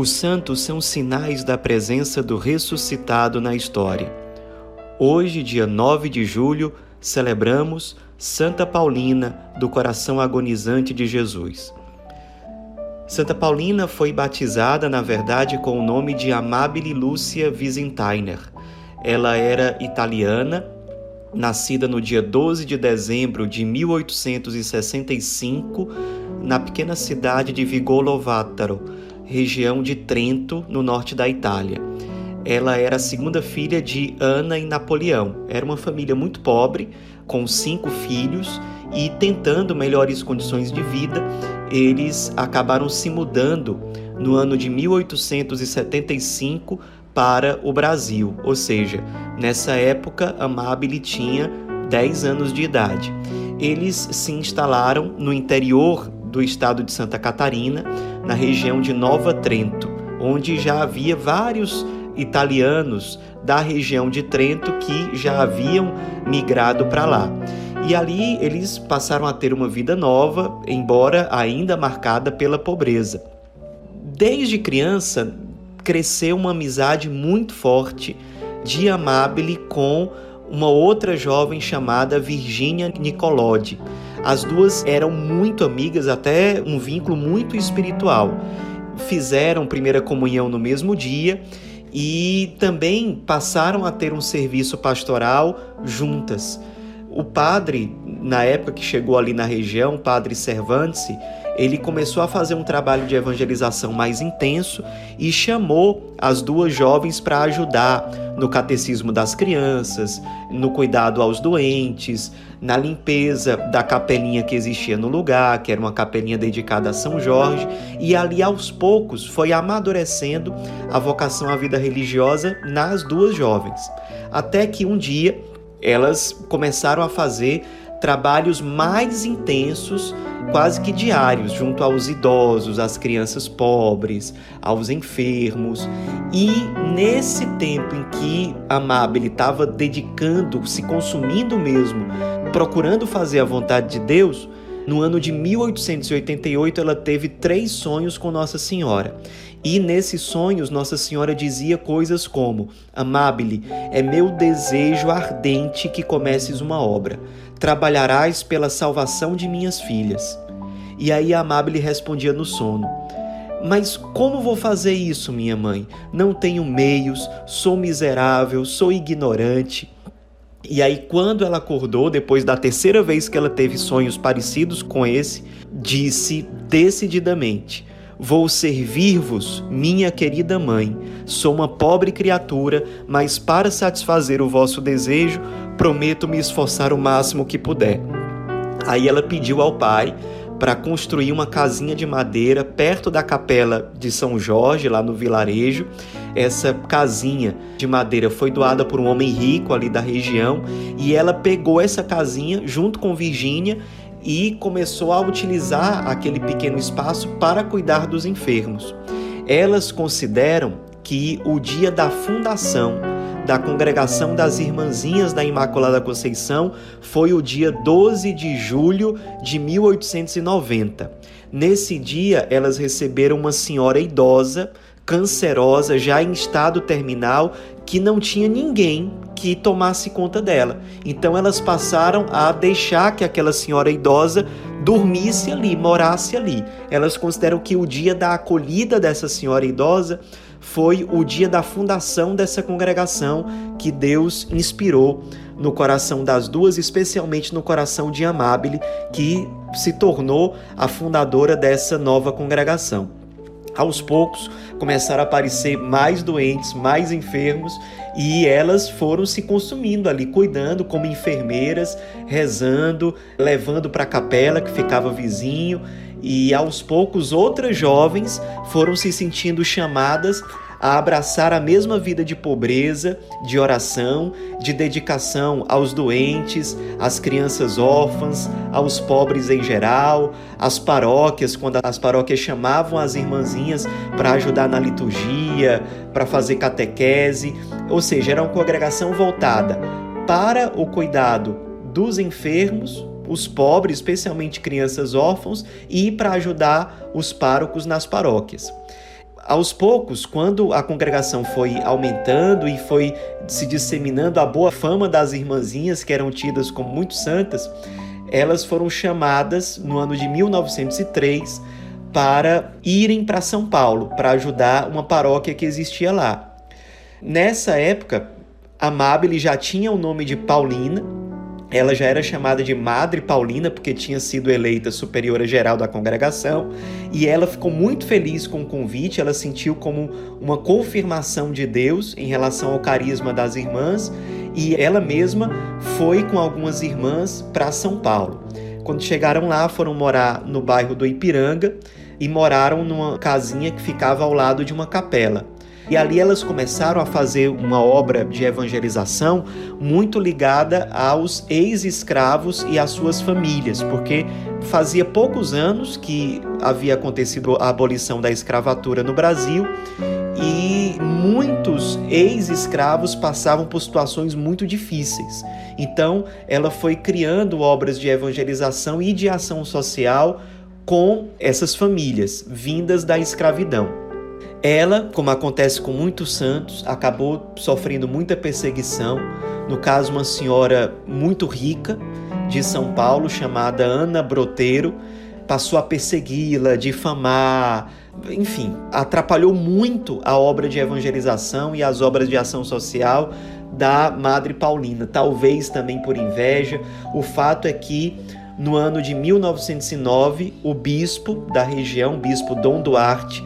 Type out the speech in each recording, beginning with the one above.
Os santos são sinais da presença do ressuscitado na história. Hoje, dia 9 de julho, celebramos Santa Paulina do Coração Agonizante de Jesus. Santa Paulina foi batizada, na verdade, com o nome de Amabile Lúcia Visintainer. Ela era italiana, nascida no dia 12 de dezembro de 1865, na pequena cidade de Vigolovataro, região de Trento, no norte da Itália. Ela era a segunda filha de Ana e Napoleão. Era uma família muito pobre, com cinco filhos, e tentando melhores condições de vida, eles acabaram se mudando no ano de 1875 para o Brasil, ou seja, nessa época Amabile tinha 10 anos de idade. Eles se instalaram no interior do estado de Santa Catarina, na região de Nova Trento, onde já havia vários italianos da região de Trento que já haviam migrado para lá. E ali eles passaram a ter uma vida nova, embora ainda marcada pela pobreza. Desde criança, cresceu uma amizade muito forte de Amabile com uma outra jovem chamada Virginia Nicolodi. As duas eram muito amigas, até um vínculo muito espiritual. Fizeram primeira comunhão no mesmo dia e também passaram a ter um serviço pastoral juntas. O padre, na época que chegou ali na região, o padre Cervantes, ele começou a fazer um trabalho de evangelização mais intenso e chamou as duas jovens para ajudar no catecismo das crianças, no cuidado aos doentes, na limpeza da capelinha que existia no lugar, que era uma capelinha dedicada a São Jorge, e ali aos poucos foi amadurecendo a vocação à vida religiosa nas duas jovens. Até que um dia elas começaram a fazer trabalhos mais intensos, quase que diários, junto aos idosos, às crianças pobres, aos enfermos. E nesse tempo em que Amabile estava dedicando, se consumindo mesmo, procurando fazer a vontade de Deus, no ano de 1888 ela teve três sonhos com Nossa Senhora. E nesses sonhos, Nossa Senhora dizia coisas como: Amabile, é meu desejo ardente que comeces uma obra. Trabalharás pela salvação de minhas filhas. E aí Amabile respondia no sono: Mas como vou fazer isso, minha mãe? Não tenho meios, sou miserável, sou ignorante. E aí, quando ela acordou, depois da terceira vez que ela teve sonhos parecidos com esse, disse decididamente: Vou servir-vos, minha querida mãe. Sou uma pobre criatura, mas para satisfazer o vosso desejo, prometo me esforçar o máximo que puder. Aí ela pediu ao pai para construir uma casinha de madeira perto da capela de São Jorge, lá no vilarejo. Essa casinha de madeira foi doada por um homem rico ali da região e ela pegou essa casinha junto com Virgínia e começou a utilizar aquele pequeno espaço para cuidar dos enfermos. Elas consideram que o dia da fundação da Congregação das Irmãzinhas da Imaculada Conceição foi o dia 12 de julho de 1890. Nesse dia, elas receberam uma senhora idosa, cancerosa, já em estado terminal, que não tinha ninguém que tomasse conta dela. Então elas passaram a deixar que aquela senhora idosa dormisse ali, morasse ali. Elas consideram que o dia da acolhida dessa senhora idosa foi o dia da fundação dessa congregação que Deus inspirou no coração das duas, especialmente no coração de Amabile, que se tornou a fundadora dessa nova congregação. Aos poucos começaram a aparecer mais doentes, mais enfermos, e elas foram se consumindo ali, cuidando como enfermeiras, rezando, levando para a capela que ficava vizinho, e aos poucos outras jovens foram se sentindo chamadas a abraçar a mesma vida de pobreza, de oração, de dedicação aos doentes, às crianças órfãs, aos pobres em geral, às paróquias, quando as paróquias chamavam as irmãzinhas para ajudar na liturgia, para fazer catequese, ou seja, era uma congregação voltada para o cuidado dos enfermos, os pobres, especialmente crianças órfãos, e para ajudar os párocos nas paróquias. Aos poucos, quando a congregação foi aumentando e foi se disseminando a boa fama das irmãzinhas, que eram tidas como muito santas, elas foram chamadas no ano de 1903 para irem para São Paulo para ajudar uma paróquia que existia lá. Nessa época, a Mabel já tinha o nome de Paulina, ela já era chamada de Madre Paulina porque tinha sido eleita superiora geral da congregação e ela ficou muito feliz com o convite. Ela sentiu como uma confirmação de Deus em relação ao carisma das irmãs e ela mesma foi com algumas irmãs para São Paulo. Quando chegaram lá, foram morar no bairro do Ipiranga e moraram numa casinha que ficava ao lado de uma capela. E ali elas começaram a fazer uma obra de evangelização muito ligada aos ex-escravos e às suas famílias, porque fazia poucos anos que havia acontecido a abolição da escravatura no Brasil e muitos ex-escravos passavam por situações muito difíceis. Então, ela foi criando obras de evangelização e de ação social com essas famílias vindas da escravidão. Ela, como acontece com muitos santos, acabou sofrendo muita perseguição. No caso, uma senhora muito rica de São Paulo, chamada Ana Broteiro, passou a persegui-la, difamar, enfim, atrapalhou muito a obra de evangelização e as obras de ação social da Madre Paulina, talvez também por inveja. O fato é que no ano de 1909, o bispo da região, o bispo Dom Duarte,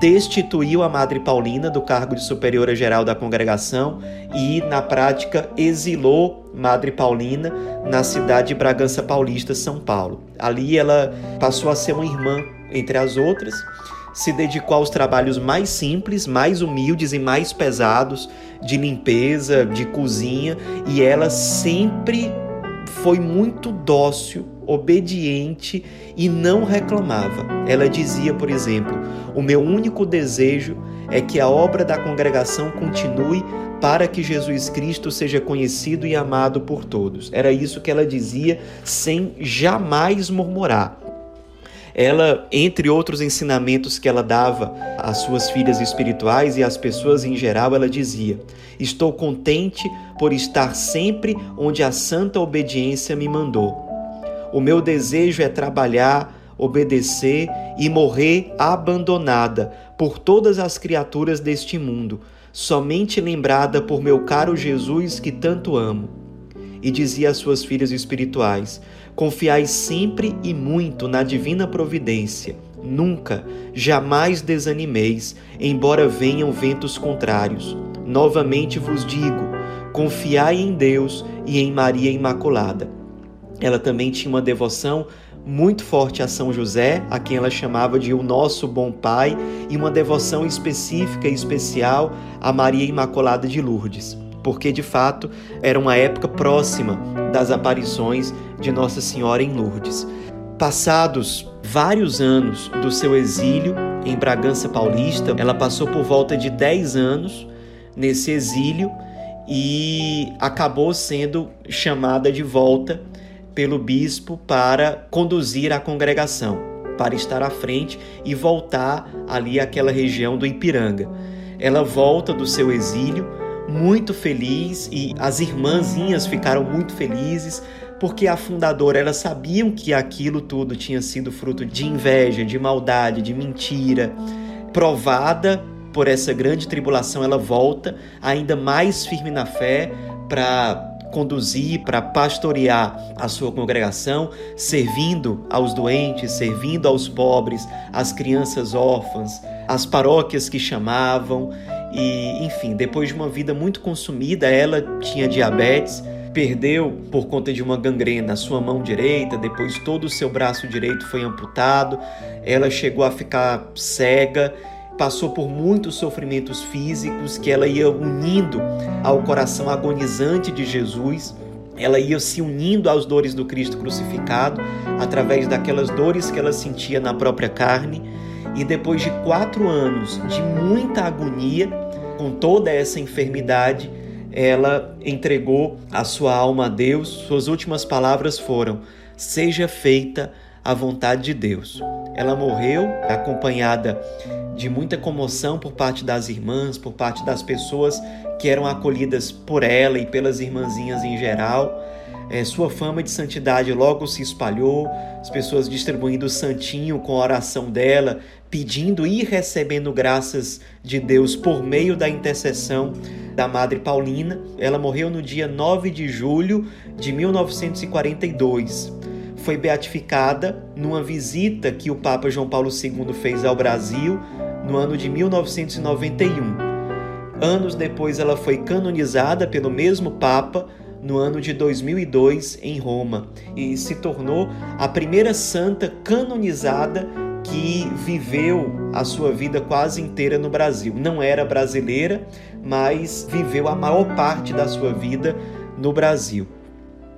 destituiu a Madre Paulina do cargo de superiora geral da congregação e, na prática, exilou Madre Paulina na cidade de Bragança Paulista, São Paulo. Ali ela passou a ser uma irmã entre as outras, se dedicou aos trabalhos mais simples, mais humildes e mais pesados de limpeza, de cozinha, e ela sempre foi muito dócil obediente e não reclamava. Ela dizia, por exemplo: O meu único desejo é que a obra da congregação continue para que Jesus Cristo seja conhecido e amado por todos. Era isso que ela dizia sem jamais murmurar. Ela, entre outros ensinamentos que ela dava às suas filhas espirituais e às pessoas em geral, ela dizia: Estou contente por estar sempre onde a santa obediência me mandou. O meu desejo é trabalhar, obedecer e morrer abandonada por todas as criaturas deste mundo, somente lembrada por meu caro Jesus que tanto amo. E dizia às suas filhas espirituais: Confiai sempre e muito na divina providência. Nunca, jamais desanimeis, embora venham ventos contrários. Novamente vos digo: confiai em Deus e em Maria Imaculada ela também tinha uma devoção muito forte a São José, a quem ela chamava de o nosso bom pai, e uma devoção específica e especial a Maria Imaculada de Lourdes, porque de fato era uma época próxima das aparições de Nossa Senhora em Lourdes. Passados vários anos do seu exílio em Bragança Paulista, ela passou por volta de 10 anos nesse exílio e acabou sendo chamada de volta pelo bispo para conduzir a congregação, para estar à frente e voltar ali àquela região do Ipiranga. Ela volta do seu exílio muito feliz e as irmãzinhas ficaram muito felizes porque a fundadora elas sabiam que aquilo tudo tinha sido fruto de inveja, de maldade, de mentira, provada por essa grande tribulação, ela volta ainda mais firme na fé para conduzir, para pastorear a sua congregação, servindo aos doentes, servindo aos pobres, às crianças órfãs, às paróquias que chamavam. E, enfim, depois de uma vida muito consumida, ela tinha diabetes, perdeu por conta de uma gangrena a sua mão direita, depois todo o seu braço direito foi amputado, ela chegou a ficar cega passou por muitos sofrimentos físicos que ela ia unindo ao coração agonizante de Jesus. Ela ia se unindo às dores do Cristo crucificado, através daquelas dores que ela sentia na própria carne. E depois de quatro anos de muita agonia, com toda essa enfermidade, ela entregou a sua alma a Deus. Suas últimas palavras foram: Seja feita a vontade de Deus. Ela morreu acompanhada de muita comoção por parte das irmãs, por parte das pessoas que eram acolhidas por ela e pelas irmãzinhas em geral. É, sua fama de santidade logo se espalhou, as pessoas distribuindo o santinho com a oração dela, pedindo e recebendo graças de Deus por meio da intercessão da Madre Paulina. Ela morreu no dia 9 de julho de 1942. Foi beatificada numa visita que o Papa João Paulo II fez ao Brasil no ano de 1991. Anos depois, ela foi canonizada pelo mesmo Papa no ano de 2002 em Roma e se tornou a primeira santa canonizada que viveu a sua vida quase inteira no Brasil. Não era brasileira, mas viveu a maior parte da sua vida no Brasil.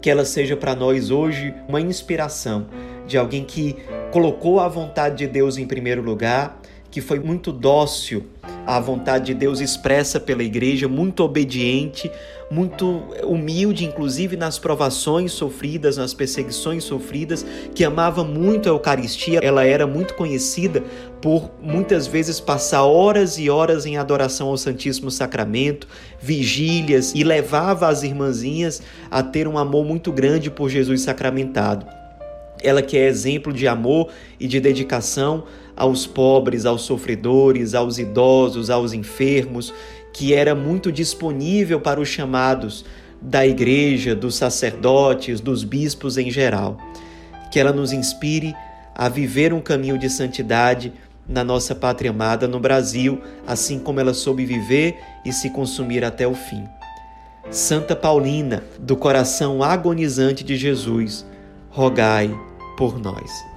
Que ela seja para nós hoje uma inspiração de alguém que colocou a vontade de Deus em primeiro lugar, que foi muito dócil à vontade de Deus expressa pela igreja, muito obediente, muito humilde, inclusive nas provações sofridas, nas perseguições sofridas, que amava muito a Eucaristia. Ela era muito conhecida por muitas vezes passar horas e horas em adoração ao Santíssimo Sacramento, vigílias e levava as irmãzinhas a ter um amor muito grande por Jesus sacramentado. Ela que é exemplo de amor e de dedicação aos pobres, aos sofredores, aos idosos, aos enfermos, que era muito disponível para os chamados da igreja, dos sacerdotes, dos bispos em geral. Que ela nos inspire a viver um caminho de santidade na nossa pátria amada no Brasil, assim como ela soube viver e se consumir até o fim. Santa Paulina, do coração agonizante de Jesus, rogai por nós.